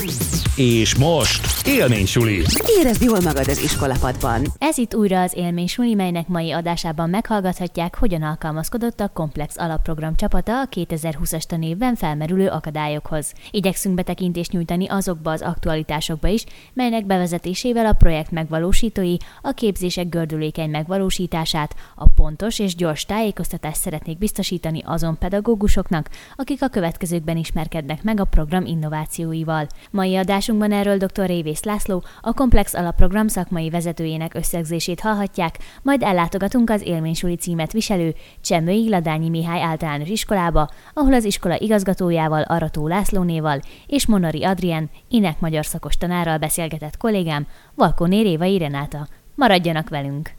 Peace. És most élménysuli. Érezd jól magad az iskolapadban. Ez itt újra az élménysuli, melynek mai adásában meghallgathatják, hogyan alkalmazkodott a Komplex alapprogram csapata a 2020-as tanévben felmerülő akadályokhoz. Igyekszünk betekintést nyújtani azokba az aktualitásokba is, melynek bevezetésével a projekt megvalósítói a képzések gördülékeny megvalósítását, a pontos és gyors tájékoztatást szeretnék biztosítani azon pedagógusoknak, akik a következőkben ismerkednek meg a program innovációival. Mai adásunkban erről dr. Révész László, a Komplex Alapprogram szakmai vezetőjének összegzését hallhatják, majd ellátogatunk az Élménysuli címet viselő Csemmői Ladányi Mihály általános iskolába, ahol az iskola igazgatójával Arató Lászlónéval és Monori Adrien, Inek magyar szakos tanárral beszélgetett kollégám, Valkóné Révai Renáta. Maradjanak velünk!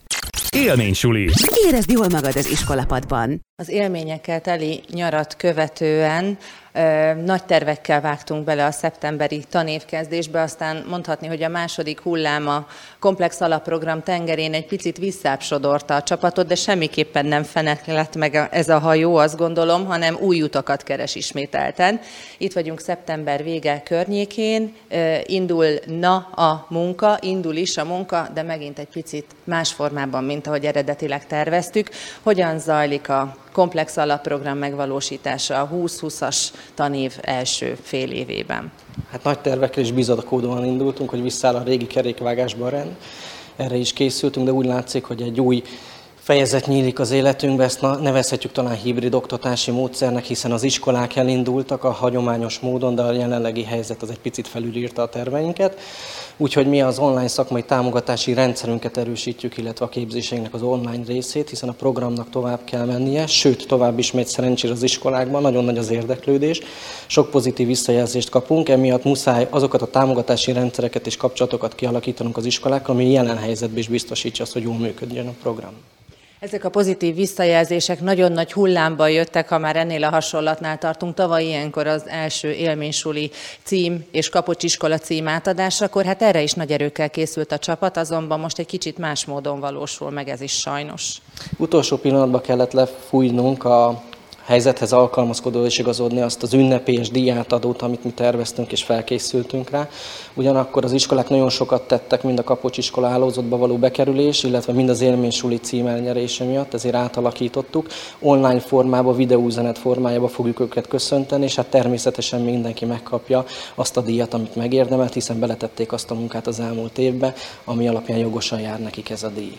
Élménysuli. Érezd jól magad az iskolapadban. Az élményekkel teli nyarat követően ö, nagy tervekkel vágtunk bele a szeptemberi tanévkezdésbe, aztán mondhatni, hogy a második hullám a komplex alapprogram tengerén egy picit visszápsodorta a csapatot, de semmiképpen nem feneklett meg ez a hajó, azt gondolom, hanem új utakat keres ismételten. Itt vagyunk szeptember vége környékén, ö, indulna a munka, indul is a munka, de megint egy picit más formában, mint ahogy eredetileg terveztük. Hogyan zajlik a komplex alapprogram megvalósítása a 20-20-as tanév első fél évében? Hát nagy tervekkel és bizakodóan indultunk, hogy visszáll a régi kerékvágásba a rend. Erre is készültünk, de úgy látszik, hogy egy új fejezet nyílik az életünkbe, ezt nevezhetjük talán hibrid oktatási módszernek, hiszen az iskolák elindultak a hagyományos módon, de a jelenlegi helyzet az egy picit felülírta a terveinket. Úgyhogy mi az online szakmai támogatási rendszerünket erősítjük, illetve a képzéseinknek az online részét, hiszen a programnak tovább kell mennie, sőt, tovább is megy szerencsére az iskolákban, nagyon nagy az érdeklődés, sok pozitív visszajelzést kapunk, emiatt muszáj azokat a támogatási rendszereket és kapcsolatokat kialakítanunk az iskolákkal, ami jelen helyzetben is biztosítja azt, hogy jól működjön a program. Ezek a pozitív visszajelzések nagyon nagy hullámban jöttek, ha már ennél a hasonlatnál tartunk. Tavaly ilyenkor az első élménysuli cím és Kapocs iskola cím átadásakor, hát erre is nagy erőkkel készült a csapat, azonban most egy kicsit más módon valósul meg ez is sajnos. Utolsó pillanatban kellett lefújnunk a helyzethez alkalmazkodó és igazodni azt az ünnepélyes díjátadót, amit mi terveztünk és felkészültünk rá. Ugyanakkor az iskolák nagyon sokat tettek, mind a Kapocs iskola hálózatba való bekerülés, illetve mind az élménysuli cím elnyerése miatt, ezért átalakítottuk. Online formába, videóüzenet formájába fogjuk őket köszönteni, és hát természetesen mindenki megkapja azt a díjat, amit megérdemelt, hiszen beletették azt a munkát az elmúlt évbe, ami alapján jogosan jár nekik ez a díj.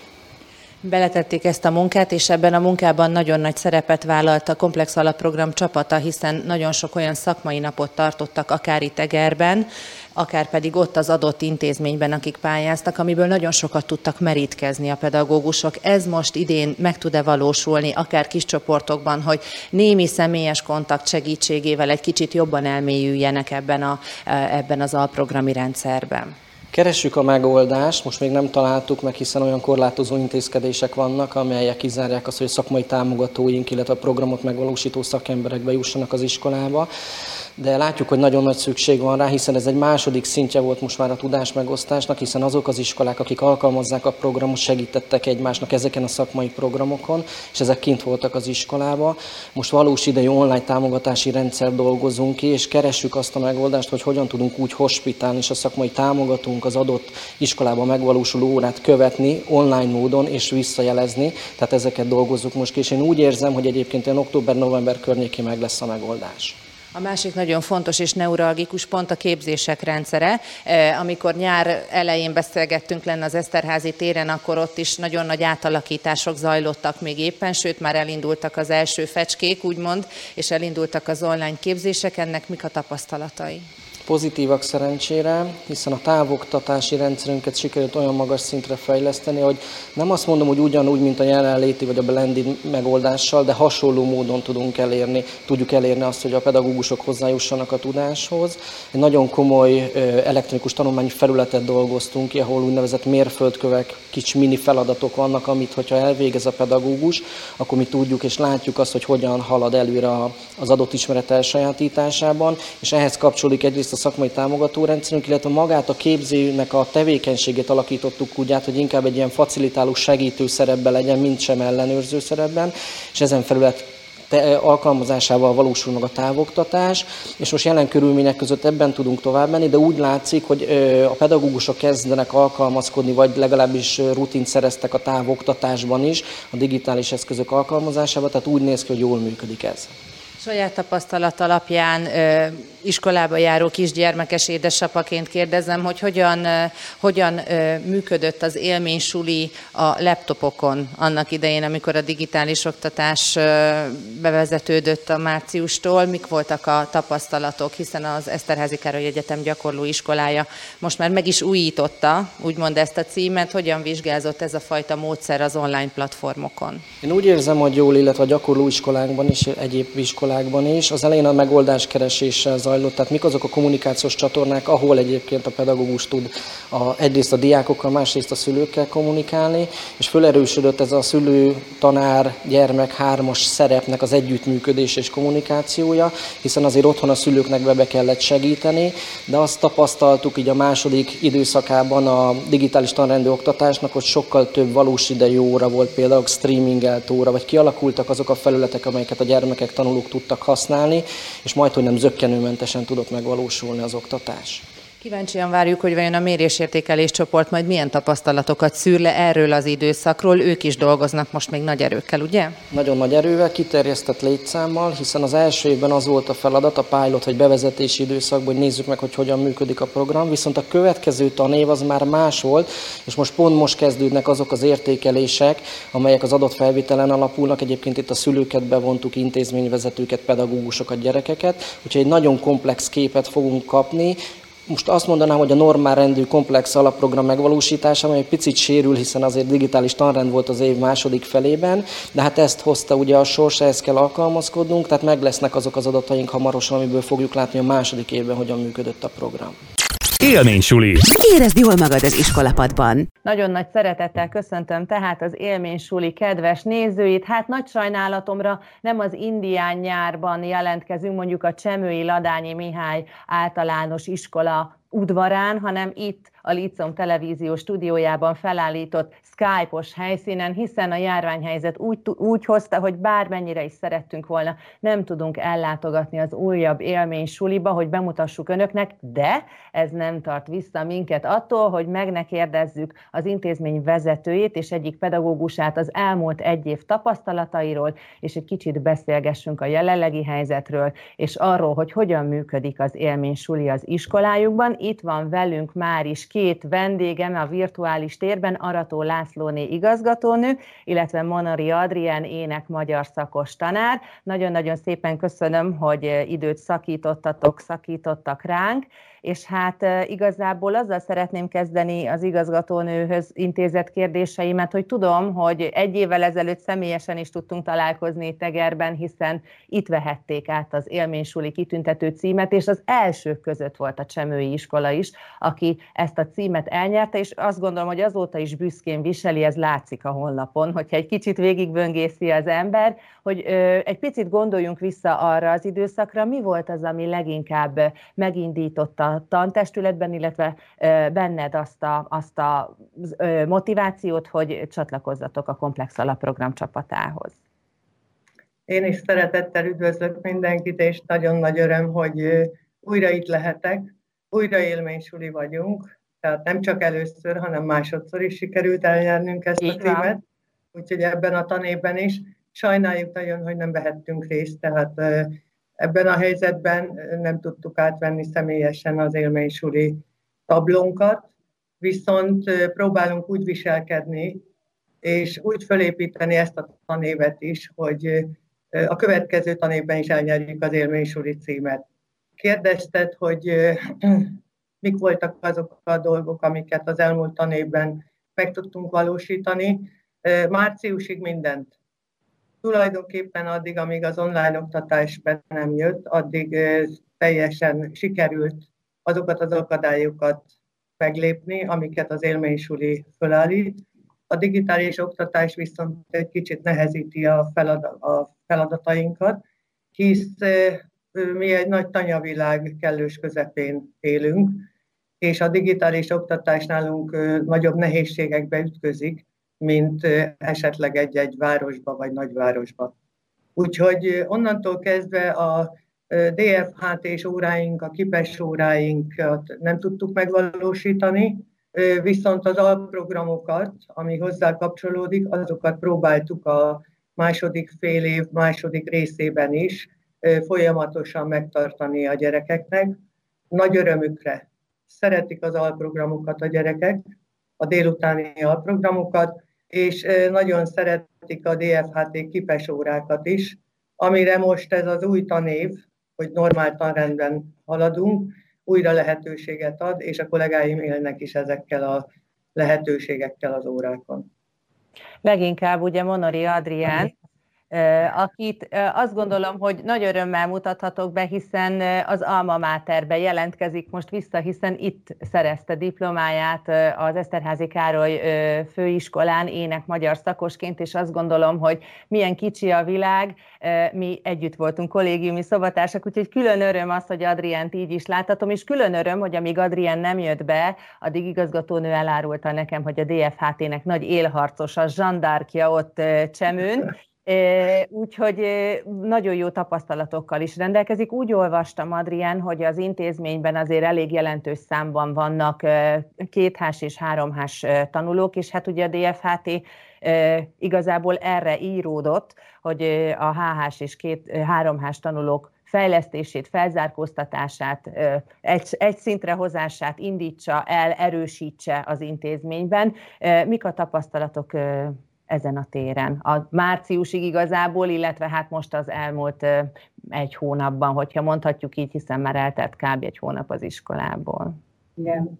Beletették ezt a munkát, és ebben a munkában nagyon nagy szerepet vállalt a Komplex Alapprogram csapata, hiszen nagyon sok olyan szakmai napot tartottak, akár itt Egerben, akár pedig ott az adott intézményben, akik pályáztak, amiből nagyon sokat tudtak merítkezni a pedagógusok. Ez most idén meg tud-e valósulni, akár kis csoportokban, hogy némi személyes kontakt segítségével egy kicsit jobban elmélyüljenek ebben, a, ebben az alprogrami rendszerben? Keressük a megoldást, most még nem találtuk meg, hiszen olyan korlátozó intézkedések vannak, amelyek kizárják azt, hogy a szakmai támogatóink, illetve a programot megvalósító szakemberek bejussanak az iskolába de látjuk, hogy nagyon nagy szükség van rá, hiszen ez egy második szintje volt most már a tudás megosztásnak, hiszen azok az iskolák, akik alkalmazzák a programot, segítettek egymásnak ezeken a szakmai programokon, és ezek kint voltak az iskolába. Most valós idejű online támogatási rendszer dolgozunk ki, és keressük azt a megoldást, hogy hogyan tudunk úgy hospitálni, és a szakmai támogatunk az adott iskolában megvalósuló órát követni online módon, és visszajelezni. Tehát ezeket dolgozzuk most ki, és én úgy érzem, hogy egyébként olyan október-november környékén meg lesz a megoldás. A másik nagyon fontos és neuralgikus pont a képzések rendszere. E, amikor nyár elején beszélgettünk lenne az Eszterházi téren, akkor ott is nagyon nagy átalakítások zajlottak még éppen, sőt már elindultak az első fecskék, úgymond, és elindultak az online képzések. Ennek mik a tapasztalatai? Pozitívak szerencsére, hiszen a távoktatási rendszerünket sikerült olyan magas szintre fejleszteni, hogy nem azt mondom, hogy ugyanúgy, mint a jelenléti vagy a blended megoldással, de hasonló módon tudunk elérni, tudjuk elérni azt, hogy a pedagógusok hozzájussanak a tudáshoz. Egy nagyon komoly elektronikus tanulmányi felületet dolgoztunk ki, ahol úgynevezett mérföldkövek, kicsi mini feladatok vannak, amit, hogyha elvégez a pedagógus, akkor mi tudjuk és látjuk azt, hogy hogyan halad előre az adott ismeret elsajátításában, és ehhez kapcsolódik egyrészt a szakmai támogatórendszerünk, illetve magát a képzőnek a tevékenységét alakítottuk úgy át, hogy inkább egy ilyen facilitáló segítő szerepben legyen, mint sem ellenőrző szerepben, és ezen felület te, alkalmazásával valósul meg a távoktatás, és most jelen körülmények között ebben tudunk tovább menni, de úgy látszik, hogy a pedagógusok kezdenek alkalmazkodni, vagy legalábbis rutint szereztek a távoktatásban is, a digitális eszközök alkalmazásában, tehát úgy néz ki, hogy jól működik ez. Saját tapasztalat alapján iskolába járó kisgyermekes édesapaként kérdezem, hogy hogyan, hogyan működött az élménysuli a laptopokon annak idején, amikor a digitális oktatás bevezetődött a márciustól, mik voltak a tapasztalatok, hiszen az Eszterházi Károly Egyetem gyakorló iskolája most már meg is újította, úgymond ezt a címet, hogyan vizsgázott ez a fajta módszer az online platformokon? Én úgy érzem, hogy jól, illetve a gyakorló iskolánkban is, egyéb iskolák iskolákban is. Az elején a megoldás kereséssel zajlott, tehát mik azok a kommunikációs csatornák, ahol egyébként a pedagógus tud a, egyrészt a diákokkal, másrészt a szülőkkel kommunikálni, és fölerősödött ez a szülő, tanár, gyermek hármas szerepnek az együttműködés és kommunikációja, hiszen azért otthon a szülőknek be, kellett segíteni, de azt tapasztaltuk így a második időszakában a digitális tanrendő oktatásnak, hogy sokkal több valós idejű óra volt, például streamingelt óra, vagy kialakultak azok a felületek, amelyeket a gyermekek, tanulók tudtak használni, és majd, hogy nem zöggenőmentesen tudott megvalósulni az oktatás. Kíváncsian várjuk, hogy vajon a mérésértékelés csoport majd milyen tapasztalatokat szűr le erről az időszakról. Ők is dolgoznak most még nagy erőkkel, ugye? Nagyon nagy erővel, kiterjesztett létszámmal, hiszen az első évben az volt a feladat, a pilot, hogy bevezetési időszakban, hogy nézzük meg, hogy hogyan működik a program, viszont a következő tanév az már más volt, és most pont most kezdődnek azok az értékelések, amelyek az adott felvételen alapulnak. Egyébként itt a szülőket bevontuk, intézményvezetőket, pedagógusokat, gyerekeket, úgyhogy egy nagyon komplex képet fogunk kapni, most azt mondanám, hogy a normál rendű komplex alapprogram megvalósítása, egy picit sérül, hiszen azért digitális tanrend volt az év második felében, de hát ezt hozta ugye a sors, ehhez kell alkalmazkodnunk, tehát meg lesznek azok az adataink hamarosan, amiből fogjuk látni a második évben, hogyan működött a program. Élménysuli. Érezd jól magad az iskolapadban. Nagyon nagy szeretettel köszöntöm tehát az Élménysuli kedves nézőit. Hát nagy sajnálatomra nem az indián nyárban jelentkezünk, mondjuk a Csemői Ladányi Mihály általános iskola udvarán, hanem itt a Licom televízió stúdiójában felállított Skype-os helyszínen, hiszen a járványhelyzet úgy, úgy hozta, hogy bármennyire is szerettünk volna, nem tudunk ellátogatni az újabb élmény suliba, hogy bemutassuk önöknek, de ez nem tart vissza minket attól, hogy meg ne kérdezzük az intézmény vezetőjét és egyik pedagógusát az elmúlt egy év tapasztalatairól, és egy kicsit beszélgessünk a jelenlegi helyzetről, és arról, hogy hogyan működik az élmény suli az iskolájukban. Itt van velünk már is két vendégem a virtuális térben, Arató Lászlóné igazgatónő, illetve Monori Adrien ének magyar szakos tanár. Nagyon-nagyon szépen köszönöm, hogy időt szakítottatok, szakítottak ránk, és hát igazából azzal szeretném kezdeni az igazgatónőhöz intézett kérdéseimet, hogy tudom, hogy egy évvel ezelőtt személyesen is tudtunk találkozni Tegerben, hiszen itt vehették át az élménysuli kitüntető címet, és az elsők között volt a Csemői iskola is, aki ezt a címet elnyerte, és azt gondolom, hogy azóta is büszkén viseli, ez látszik a honlapon, hogyha egy kicsit végigböngészi az ember, hogy ö, egy picit gondoljunk vissza arra az időszakra, mi volt az, ami leginkább megindította a tantestületben, illetve benned azt a, azt a motivációt, hogy csatlakozzatok a Komplex Alapprogram csapatához. Én is szeretettel üdvözlök mindenkit, és nagyon nagy öröm, hogy újra itt lehetek. Újra élménysuli vagyunk, tehát nem csak először, hanem másodszor is sikerült elnyernünk ezt Így a címet. Úgyhogy ebben a tanévben is sajnáljuk nagyon, hogy nem vehettünk részt, tehát Ebben a helyzetben nem tudtuk átvenni személyesen az élménysuli tablónkat, viszont próbálunk úgy viselkedni, és úgy fölépíteni ezt a tanévet is, hogy a következő tanévben is elnyerjük az élménysuli címet. Kérdezted, hogy mik voltak azok a dolgok, amiket az elmúlt tanévben meg tudtunk valósítani. Márciusig mindent tulajdonképpen addig, amíg az online oktatás be nem jött, addig teljesen sikerült azokat az akadályokat meglépni, amiket az élménysuli fölállít. A digitális oktatás viszont egy kicsit nehezíti a, feladat, a feladatainkat, hisz mi egy nagy tanyavilág kellős közepén élünk, és a digitális oktatás nálunk nagyobb nehézségekbe ütközik, mint esetleg egy-egy városba vagy nagyvárosba. Úgyhogy onnantól kezdve a DFHT és óráink, a kipes óráinkat nem tudtuk megvalósítani, viszont az alprogramokat, ami hozzá kapcsolódik, azokat próbáltuk a második fél év második részében is folyamatosan megtartani a gyerekeknek. Nagy örömükre szeretik az alprogramokat a gyerekek, a délutáni alprogramokat, és nagyon szeretik a DFHT kipes órákat is, amire most ez az új tanév, hogy normál tanrendben haladunk, újra lehetőséget ad, és a kollégáim élnek is ezekkel a lehetőségekkel az órákon. Leginkább ugye Monori Adrián, akit azt gondolom, hogy nagy örömmel mutathatok be, hiszen az Alma Máterbe jelentkezik most vissza, hiszen itt szerezte diplomáját az Eszterházi Károly főiskolán ének magyar szakosként, és azt gondolom, hogy milyen kicsi a világ, mi együtt voltunk kollégiumi szobatársak, úgyhogy külön öröm az, hogy Adriánt így is láthatom, és külön öröm, hogy amíg Adrián nem jött be, addig igazgatónő elárulta nekem, hogy a DFHT-nek nagy élharcos, a zsandárkja ott Csemőn, Úgyhogy nagyon jó tapasztalatokkal is rendelkezik. Úgy olvastam, Adrián, hogy az intézményben azért elég jelentős számban vannak kéthás és háromhás tanulók, és hát ugye a DFHT igazából erre íródott, hogy a HH és két háromhás tanulók fejlesztését, felzárkóztatását, egy, egy szintre hozását indítsa el, erősítse az intézményben. Mik a tapasztalatok ezen a téren. A márciusig igazából, illetve hát most az elmúlt egy hónapban, hogyha mondhatjuk így, hiszen már eltelt kb. egy hónap az iskolából. Igen.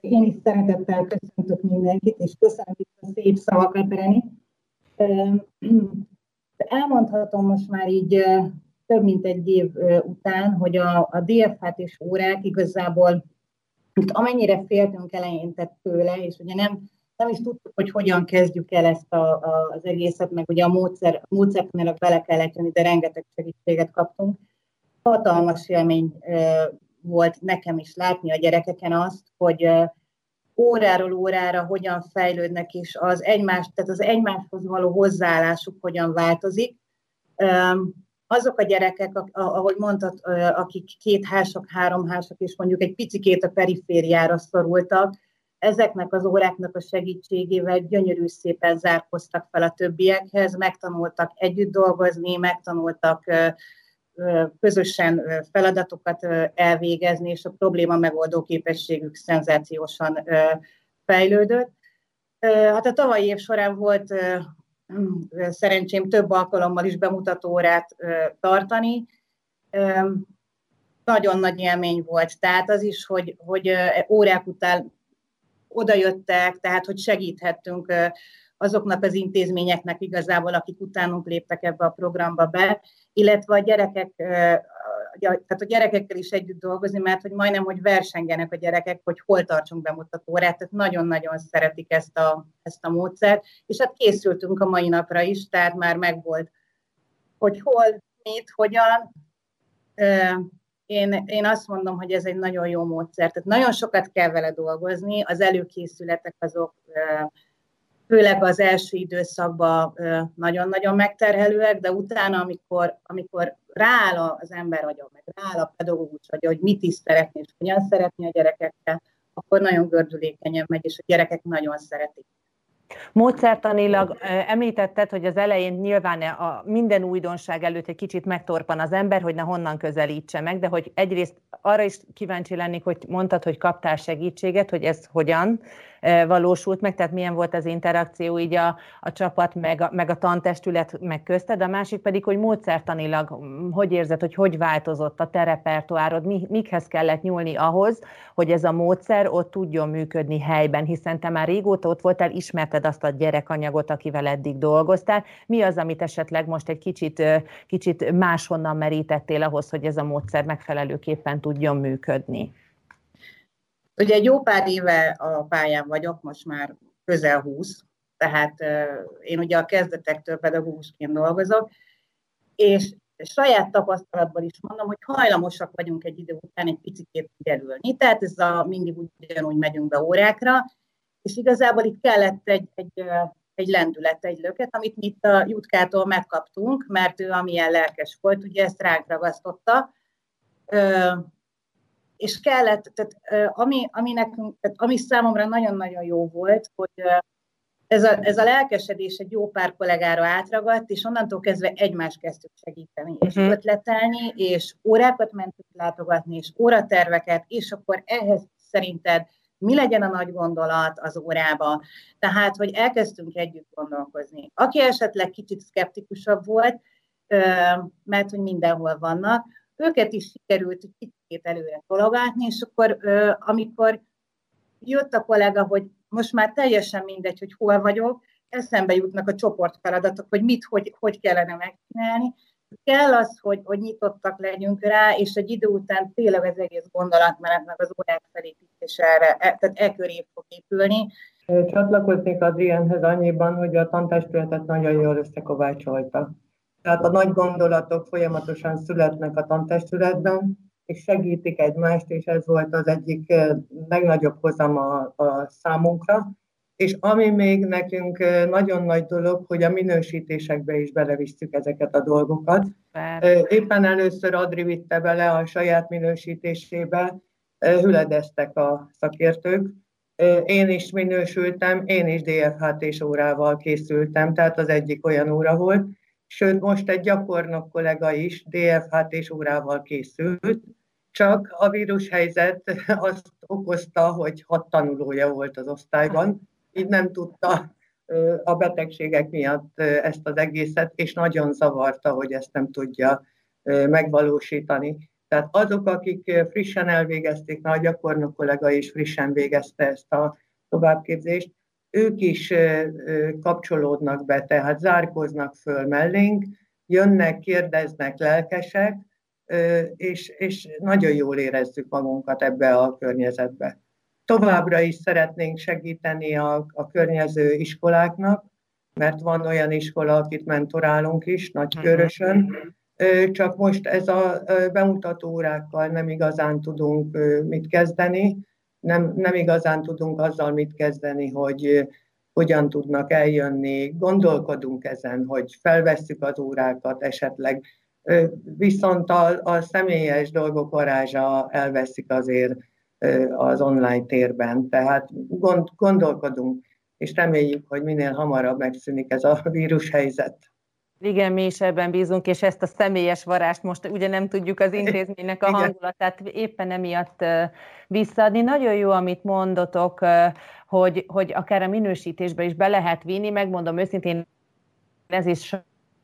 Én is szeretettel köszöntök mindenkit, és köszönöm itt a szép szavakat, Reni. Elmondhatom most már így több mint egy év után, hogy a, a DFH-t és órák igazából, amennyire féltünk eleinte tőle, és ugye nem nem is tudtuk, hogy hogyan kezdjük el ezt a, a, az egészet, meg ugye a módszer, a módszertanának bele kellett jönni, de rengeteg segítséget kaptunk. Hatalmas élmény e, volt nekem is látni a gyerekeken azt, hogy e, óráról órára hogyan fejlődnek, és az egymás, tehát az egymáshoz való hozzáállásuk hogyan változik. Azok a gyerekek, ahogy mondtad, akik két hásak, három hásak, és mondjuk egy picikét a perifériára szorultak, ezeknek az óráknak a segítségével gyönyörű szépen zárkoztak fel a többiekhez, megtanultak együtt dolgozni, megtanultak közösen feladatokat elvégezni, és a probléma megoldó képességük szenzációsan fejlődött. Hát a tavalyi év során volt szerencsém több alkalommal is bemutató órát tartani. Nagyon nagy élmény volt. Tehát az is, hogy, hogy órák után oda jöttek, tehát hogy segíthettünk azoknak az intézményeknek igazából, akik utánunk léptek ebbe a programba be, illetve a gyerekek, tehát a gyerekekkel is együtt dolgozni, mert hogy majdnem, hogy versengenek a gyerekek, hogy hol tartsunk bemutatórát, tehát nagyon-nagyon szeretik ezt a, ezt a módszert, és hát készültünk a mai napra is, tehát már megvolt, hogy hol, mit, hogyan, én, én azt mondom, hogy ez egy nagyon jó módszer. Tehát nagyon sokat kell vele dolgozni, az előkészületek azok főleg az első időszakban nagyon-nagyon megterhelőek, de utána, amikor, amikor rááll az ember agya, meg rááll a pedagógus agya, hogy mit is szeretné, és hogyan szeretné a gyerekekkel, akkor nagyon gördülékenyen megy, és a gyerekek nagyon szeretik. Módszertanilag említetted, hogy az elején nyilván a minden újdonság előtt egy kicsit megtorpan az ember, hogy ne honnan közelítse meg, de hogy egyrészt arra is kíváncsi lennék, hogy mondtad, hogy kaptál segítséget, hogy ez hogyan, valósult meg, tehát milyen volt az interakció így a, a csapat, meg a, meg a tantestület, meg közted, a másik pedig, hogy módszertanilag hogy érzed, hogy hogy változott a te repertoárod, mi, mikhez kellett nyúlni ahhoz, hogy ez a módszer ott tudjon működni helyben, hiszen te már régóta ott voltál, ismerted azt a gyerekanyagot, akivel eddig dolgoztál. Mi az, amit esetleg most egy kicsit, kicsit máshonnan merítettél ahhoz, hogy ez a módszer megfelelőképpen tudjon működni? Ugye egy jó pár éve a pályán vagyok, most már közel 20, tehát én ugye a kezdetektől pedagógusként dolgozok, és saját tapasztalatban is mondom, hogy hajlamosak vagyunk egy idő után egy picit kiderülni, tehát ez a mindig ugyanúgy megyünk be órákra, és igazából itt kellett egy, egy egy lendület, egy löket, amit mi itt a Jutkától megkaptunk, mert ő amilyen lelkes volt, ugye ezt ránk ragasztotta. És kellett, tehát ami, ami, nekünk, tehát ami számomra nagyon-nagyon jó volt, hogy ez a, ez a lelkesedés egy jó pár kollégára átragadt, és onnantól kezdve egymást kezdtük segíteni, és uh-huh. ötletelni, és órákat mentünk látogatni, és óraterveket, és akkor ehhez szerinted mi legyen a nagy gondolat az órába. Tehát, hogy elkezdtünk együtt gondolkozni. Aki esetleg kicsit szkeptikusabb volt, mert hogy mindenhol vannak, őket is sikerült kicsit előre tologatni, és akkor amikor jött a kollega, hogy most már teljesen mindegy, hogy hol vagyok, eszembe jutnak a csoportfeladatok, hogy mit, hogy, hogy kellene megcsinálni. Kell az, hogy, hogy nyitottak legyünk rá, és egy idő után tényleg az egész gondolatmenet, meg az órák felépítése erre, e, tehát e köré fog épülni. Csatlakoznék Adrienhez annyiban, hogy a tantestületet nagyon jól összekovácsolta. Tehát a nagy gondolatok folyamatosan születnek a tantestületben, és segítik egymást, és ez volt az egyik legnagyobb hozam a, a számunkra. És ami még nekünk nagyon nagy dolog, hogy a minősítésekbe is belevisszük ezeket a dolgokat. Bár. Éppen először Adri vitte bele a saját minősítésébe, hüledeztek a szakértők. Én is minősültem, én is DFHT órával készültem, tehát az egyik olyan óra volt, sőt most egy gyakornok kollega is DFHT órával készült, csak a vírushelyzet azt okozta, hogy hat tanulója volt az osztályban, így nem tudta a betegségek miatt ezt az egészet, és nagyon zavarta, hogy ezt nem tudja megvalósítani. Tehát azok, akik frissen elvégezték, na a gyakornok kollega is frissen végezte ezt a továbbképzést, ők is kapcsolódnak be, tehát zárkoznak föl mellénk, jönnek, kérdeznek, lelkesek, és, és nagyon jól érezzük magunkat ebbe a környezetbe. Továbbra is szeretnénk segíteni a, a környező iskoláknak, mert van olyan iskola, akit mentorálunk is, Nagykörösön, csak most ez a bemutató órákkal nem igazán tudunk mit kezdeni, nem, nem igazán tudunk azzal mit kezdeni, hogy hogyan tudnak eljönni, gondolkodunk ezen, hogy felvesszük az órákat, esetleg viszont a, a személyes dolgok varázsa elveszik azért az online térben. Tehát gond, gondolkodunk, és reméljük, hogy minél hamarabb megszűnik ez a vírushelyzet. Igen, mi is ebben bízunk, és ezt a személyes varást most ugye nem tudjuk az intézménynek a hangulatát éppen emiatt visszaadni. Nagyon jó, amit mondotok, hogy, hogy akár a minősítésbe is be lehet vinni, megmondom őszintén, ez is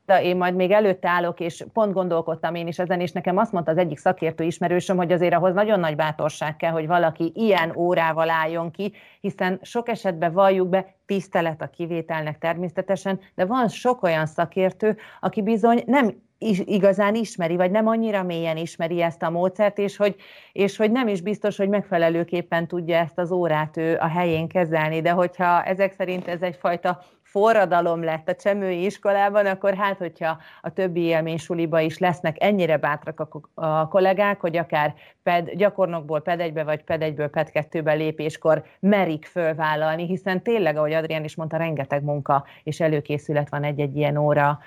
én majd még előtte állok, és pont gondolkodtam én is ezen, és nekem azt mondta az egyik szakértő ismerősöm, hogy azért ahhoz nagyon nagy bátorság kell, hogy valaki ilyen órával álljon ki, hiszen sok esetben valljuk be, tisztelet a kivételnek természetesen, de van sok olyan szakértő, aki bizony nem is, igazán ismeri, vagy nem annyira mélyen ismeri ezt a módszert, és hogy, és hogy nem is biztos, hogy megfelelőképpen tudja ezt az órát ő a helyén kezelni, de hogyha ezek szerint ez egyfajta forradalom lett a Csemői iskolában, akkor hát, hogyha a többi élménysuliba is lesznek ennyire bátrak a, kollégák, hogy akár ped, gyakornokból ped egybe, vagy ped egyből ped kettőbe lépéskor merik fölvállalni, hiszen tényleg, ahogy Adrián is mondta, rengeteg munka és előkészület van egy-egy ilyen óra,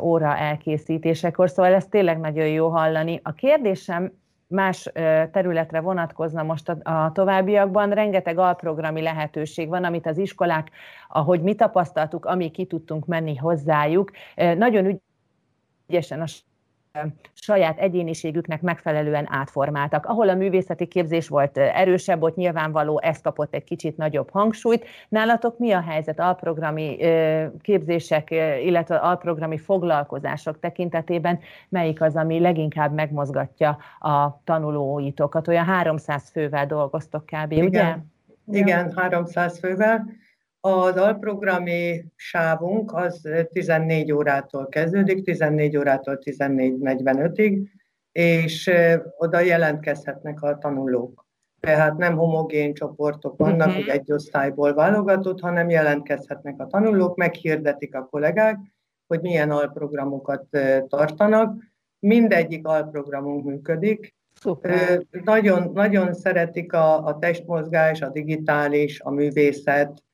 óra elkészítésekor, szóval ez tényleg nagyon jó hallani. A kérdésem más területre vonatkozna most a, továbbiakban. Rengeteg alprogrami lehetőség van, amit az iskolák, ahogy mi tapasztaltuk, amíg ki tudtunk menni hozzájuk, nagyon ügyesen a saját egyéniségüknek megfelelően átformáltak. Ahol a művészeti képzés volt erősebb, ott nyilvánvaló ez kapott egy kicsit nagyobb hangsúlyt. Nálatok mi a helyzet alprogrami képzések, illetve alprogrami foglalkozások tekintetében? Melyik az, ami leginkább megmozgatja a tanulóitokat? Olyan 300 fővel dolgoztok kb., Igen. ugye? Igen, 300 fővel. Az alprogrami sávunk az 14 órától kezdődik, 14 órától 14.45-ig, és oda jelentkezhetnek a tanulók. Tehát nem homogén csoportok vannak, uh-huh. hogy egy osztályból válogatott, hanem jelentkezhetnek a tanulók, meghirdetik a kollégák, hogy milyen alprogramokat tartanak. Mindegyik alprogramunk működik. Szuper. Nagyon, nagyon szeretik a, a testmozgás, a digitális, a művészet,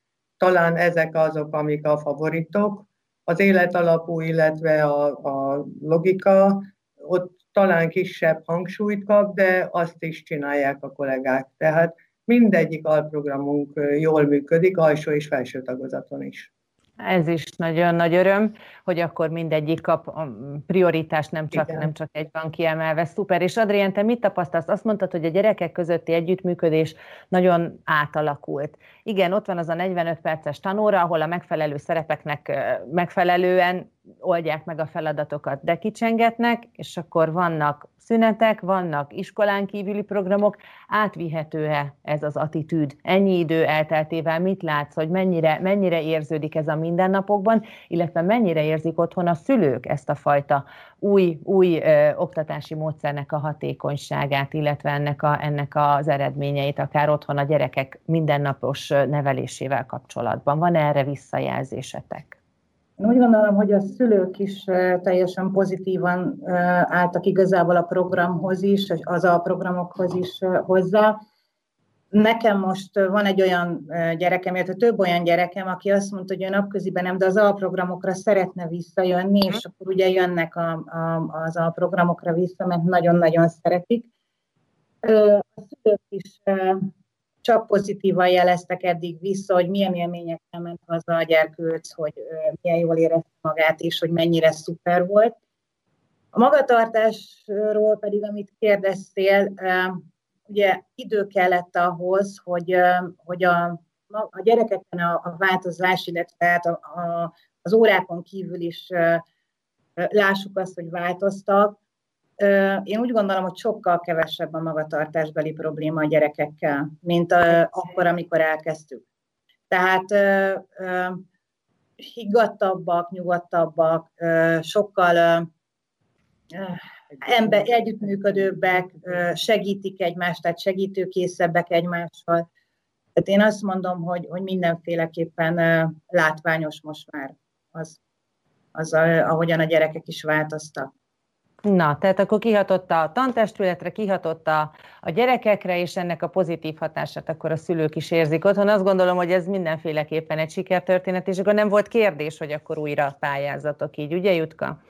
talán ezek azok, amik a favoritok. Az életalapú, illetve a, a logika, ott talán kisebb hangsúlyt kap, de azt is csinálják a kollégák. Tehát mindegyik alprogramunk jól működik, alsó és felső tagozaton is. Ez is nagyon nagy öröm, hogy akkor mindegyik kap prioritást, nem csak, nem csak egy van kiemelve. Szuper. És Adrien, te mit tapasztalsz? Azt mondtad, hogy a gyerekek közötti együttműködés nagyon átalakult. Igen, ott van az a 45 perces tanóra, ahol a megfelelő szerepeknek megfelelően oldják meg a feladatokat, de kicsengetnek, és akkor vannak szünetek, vannak iskolán kívüli programok, átvihető-e ez az attitűd? Ennyi idő elteltével mit látsz, hogy mennyire, mennyire érződik ez a mindennapokban, illetve mennyire érzik otthon a szülők ezt a fajta új, új ö, oktatási módszernek a hatékonyságát, illetve ennek, a, ennek az eredményeit, akár otthon a gyerekek mindennapos nevelésével kapcsolatban. Van erre visszajelzésetek? Én úgy gondolom, hogy a szülők is teljesen pozitívan álltak igazából a programhoz is, az a programokhoz is hozzá. Nekem most van egy olyan gyerekem, illetve több olyan gyerekem, aki azt mondta, hogy ő napköziben nem, de az alprogramokra szeretne visszajönni, és akkor ugye jönnek a, a, az alprogramokra vissza, mert nagyon-nagyon szeretik. A szülők is csak pozitívan jeleztek eddig vissza, hogy milyen élményekkel ment haza a gyerkőc, hogy milyen jól érezte magát, és hogy mennyire szuper volt. A magatartásról pedig, amit kérdeztél, ugye idő kellett ahhoz, hogy, hogy a, a gyerekeken a, a változás, illetve a, a, az órákon kívül is lássuk azt, hogy változtak, én úgy gondolom, hogy sokkal kevesebb a magatartásbeli probléma a gyerekekkel, mint a, akkor, amikor elkezdtük. Tehát higgadtabbak, nyugodtabbak, sokkal ember, együttműködőbbek, segítik egymást, tehát segítőkészebbek egymással. Tehát én azt mondom, hogy, hogy mindenféleképpen látványos most már az, az ahogyan a gyerekek is változtak. Na, tehát akkor kihatott a tantestületre, kihatott a, a gyerekekre, és ennek a pozitív hatását akkor a szülők is érzik otthon. Azt gondolom, hogy ez mindenféleképpen egy sikertörténet, és akkor nem volt kérdés, hogy akkor újra pályázatok így, ugye Jutka?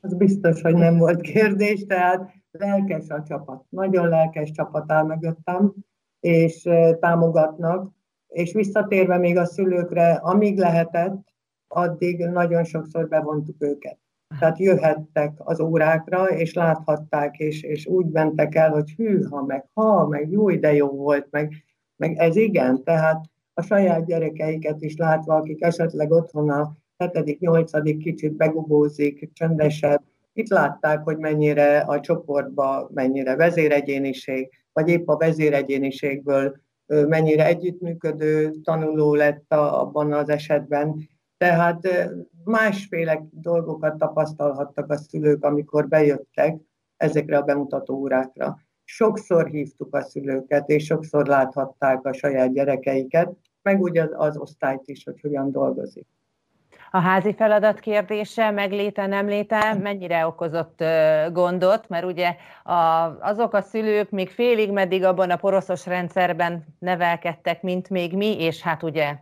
Az biztos, hogy nem volt kérdés, tehát lelkes a csapat. Nagyon lelkes csapat áll mögöttem, és támogatnak, és visszatérve még a szülőkre, amíg lehetett, addig nagyon sokszor bevontuk őket tehát jöhettek az órákra, és láthatták, és, és úgy mentek el, hogy hűha, meg ha, meg jó, de jó volt, meg, meg ez igen, tehát a saját gyerekeiket is látva, akik esetleg otthon a 7.-8. kicsit begubózik, csöndesebb, itt látták, hogy mennyire a csoportba, mennyire vezéregyéniség, vagy épp a vezéregyéniségből mennyire együttműködő tanuló lett abban az esetben. Tehát másféle dolgokat tapasztalhattak a szülők, amikor bejöttek ezekre a bemutató órákra. Sokszor hívtuk a szülőket, és sokszor láthatták a saját gyerekeiket, meg úgy az, az osztályt is, hogy hogyan dolgozik. A házi feladat kérdése, megléte, nem léte, mennyire okozott gondot, mert ugye a, azok a szülők még félig meddig abban a poroszos rendszerben nevelkedtek, mint még mi, és hát ugye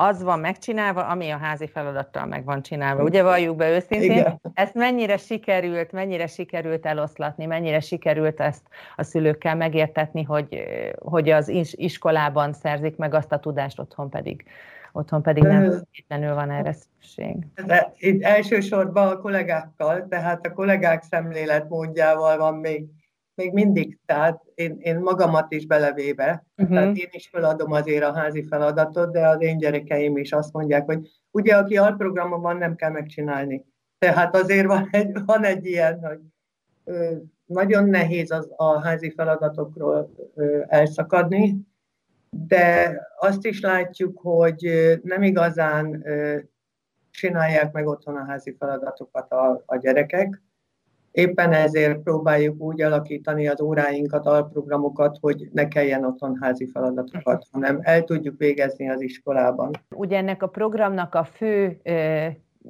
az van megcsinálva, ami a házi feladattal meg van csinálva. Ugye valljuk be őszintén, Igen. ezt mennyire sikerült, mennyire sikerült eloszlatni, mennyire sikerült ezt a szülőkkel megértetni, hogy, hogy az iskolában szerzik meg azt a tudást, otthon pedig, otthon pedig nem feltétlenül van erre szükség. De itt elsősorban a kollégákkal, tehát a kollégák szemléletmódjával van még még mindig, tehát én, én magamat is belevéve, uh-huh. tehát én is feladom azért a házi feladatot, de az én gyerekeim is azt mondják, hogy ugye aki alprogramon van, nem kell megcsinálni. Tehát azért van egy, van egy ilyen, hogy ö, nagyon nehéz az, a házi feladatokról ö, elszakadni, de azt is látjuk, hogy nem igazán ö, csinálják meg otthon a házi feladatokat a, a gyerekek, Éppen ezért próbáljuk úgy alakítani az óráinkat, alprogramokat, hogy ne kelljen otthon házi feladatokat, hanem el tudjuk végezni az iskolában. Ugye ennek a programnak a fő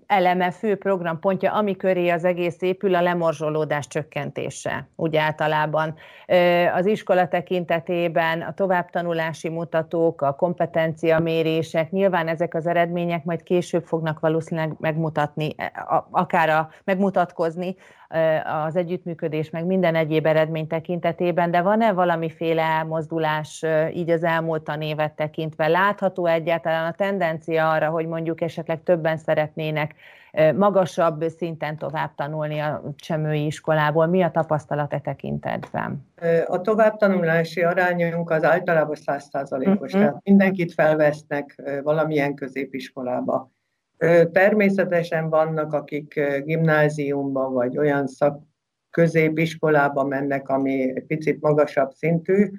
eleme, fő programpontja, ami köré az egész épül, a lemorzsolódás csökkentése, úgy általában. Az iskola tekintetében a továbbtanulási mutatók, a kompetenciamérések, nyilván ezek az eredmények majd később fognak valószínűleg megmutatni, akár a, megmutatkozni az együttműködés, meg minden egyéb eredmény tekintetében, de van-e valamiféle elmozdulás így az elmúlt tanévet tekintve? Látható egyáltalán a tendencia arra, hogy mondjuk esetleg többen szeretnének magasabb szinten tovább tanulni a csemői iskolából. Mi a tapasztalat e tekintetben? A továbbtanulási arányunk az általában százszázalékos, uh-huh. tehát mindenkit felvesznek valamilyen középiskolába. Természetesen vannak, akik gimnáziumban vagy olyan szak középiskolába mennek, ami egy picit magasabb szintű.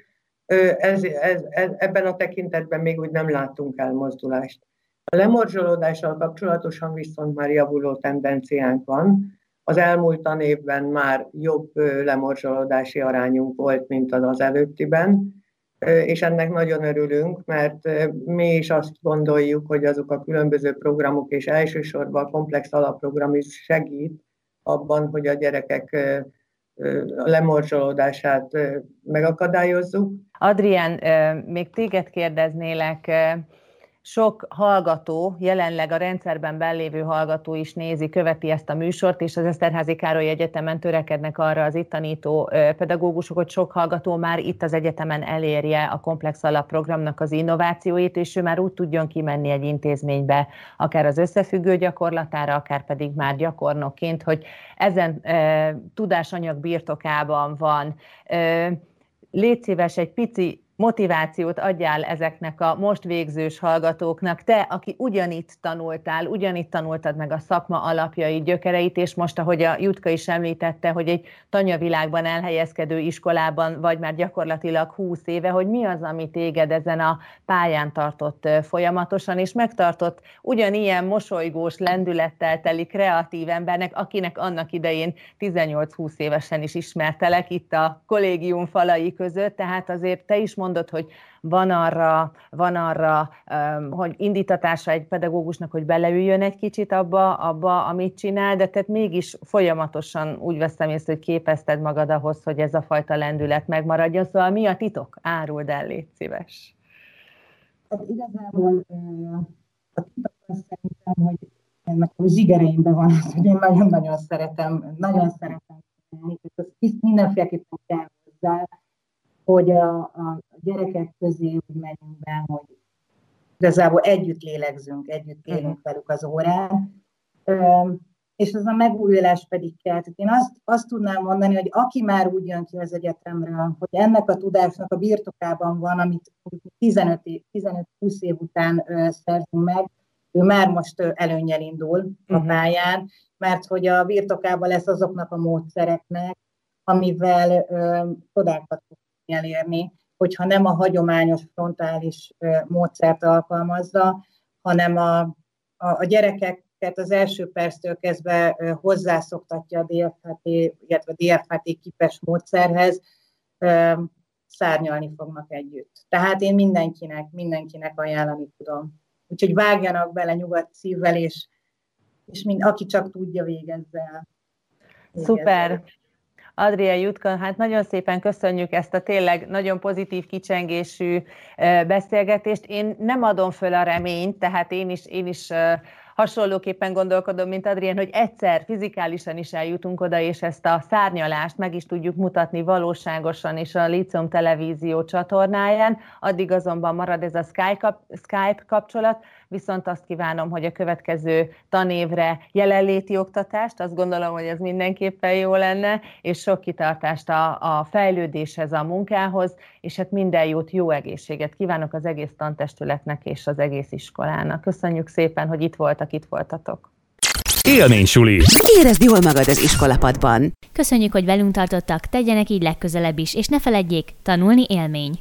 Ez, ez, ez, ebben a tekintetben még úgy nem láttunk elmozdulást. A lemorzsolódással kapcsolatosan viszont már javuló tendenciánk van. Az elmúlt tanévben már jobb lemorzsolódási arányunk volt, mint az az előttiben, és ennek nagyon örülünk, mert mi is azt gondoljuk, hogy azok a különböző programok, és elsősorban a komplex alapprogram is segít abban, hogy a gyerekek lemorzsolódását megakadályozzuk. Adrián, még téged kérdeznélek, sok hallgató, jelenleg a rendszerben bellévő hallgató is nézi, követi ezt a műsort, és az Eszterházi Károly Egyetemen törekednek arra az itt tanító pedagógusok, hogy sok hallgató már itt az egyetemen elérje a komplex alapprogramnak az innovációit, és ő már úgy tudjon kimenni egy intézménybe, akár az összefüggő gyakorlatára, akár pedig már gyakornokként, hogy ezen e, tudásanyag birtokában van. E, légy szíves egy pici motivációt adjál ezeknek a most végzős hallgatóknak, te, aki ugyanitt tanultál, ugyanitt tanultad meg a szakma alapjai, gyökereit, és most, ahogy a Jutka is említette, hogy egy tanyavilágban elhelyezkedő iskolában vagy már gyakorlatilag 20 éve, hogy mi az, ami téged ezen a pályán tartott folyamatosan, és megtartott ugyanilyen mosolygós, lendülettel teli kreatív embernek, akinek annak idején 18-20 évesen is ismertelek itt a kollégium falai között, tehát azért te is mondod, hogy van arra, van arra hogy indítatása egy pedagógusnak, hogy beleüljön egy kicsit abba, abba, amit csinál, de tehát mégis folyamatosan úgy veszem észre, hogy képezted magad ahhoz, hogy ez a fajta lendület megmaradjon. Szóval mi a titok? Áruld el, légy szíves. Hát igazából a titok az szerintem, hogy a zsigereimben van az, hogy én nagyon-nagyon szeretem, nagyon szeretem és mindenféleképpen kell hozzá, hogy a, a gyerekek közé úgy menjünk be, hogy igazából együtt lélegzünk, együtt élünk velük az órán, és ez a megújulás pedig kell. Tehát én azt, azt tudnám mondani, hogy aki már úgy jön ki az egyetemről, hogy ennek a tudásnak a birtokában van, amit 15-20 év után szerzünk meg, ő már most előnyel indul a uh-huh. pályán, mert hogy a birtokában lesz azoknak a módszereknek, amivel ö, csodákat fog elérni, hogyha nem a hagyományos frontális módszert alkalmazza, hanem a, a, a gyerekeket az első perctől kezdve hozzászoktatja a DFHT, illetve a DFHT kipes módszerhez, szárnyalni fognak együtt. Tehát én mindenkinek, mindenkinek ajánlani tudom. Úgyhogy vágjanak bele nyugodt szívvel, és, és mind, aki csak tudja, végezze el. Szuper. Adria Jutka, hát nagyon szépen köszönjük ezt a tényleg nagyon pozitív kicsengésű beszélgetést. Én nem adom föl a reményt, tehát én is, én is hasonlóképpen gondolkodom, mint Adrien, hogy egyszer fizikálisan is eljutunk oda, és ezt a szárnyalást meg is tudjuk mutatni valóságosan is a Lícium televízió csatornáján. Addig azonban marad ez a Skype kapcsolat, viszont azt kívánom, hogy a következő tanévre jelenléti oktatást, azt gondolom, hogy ez mindenképpen jó lenne, és sok kitartást a, a fejlődéshez, a munkához, és hát minden jót, jó egészséget kívánok az egész tantestületnek és az egész iskolának. Köszönjük szépen, hogy itt voltak, itt voltatok. Élmény suli. Érezd jól magad az iskolapadban. Köszönjük, hogy velünk tartottak, tegyenek így legközelebb is, és ne feledjék, tanulni élmény.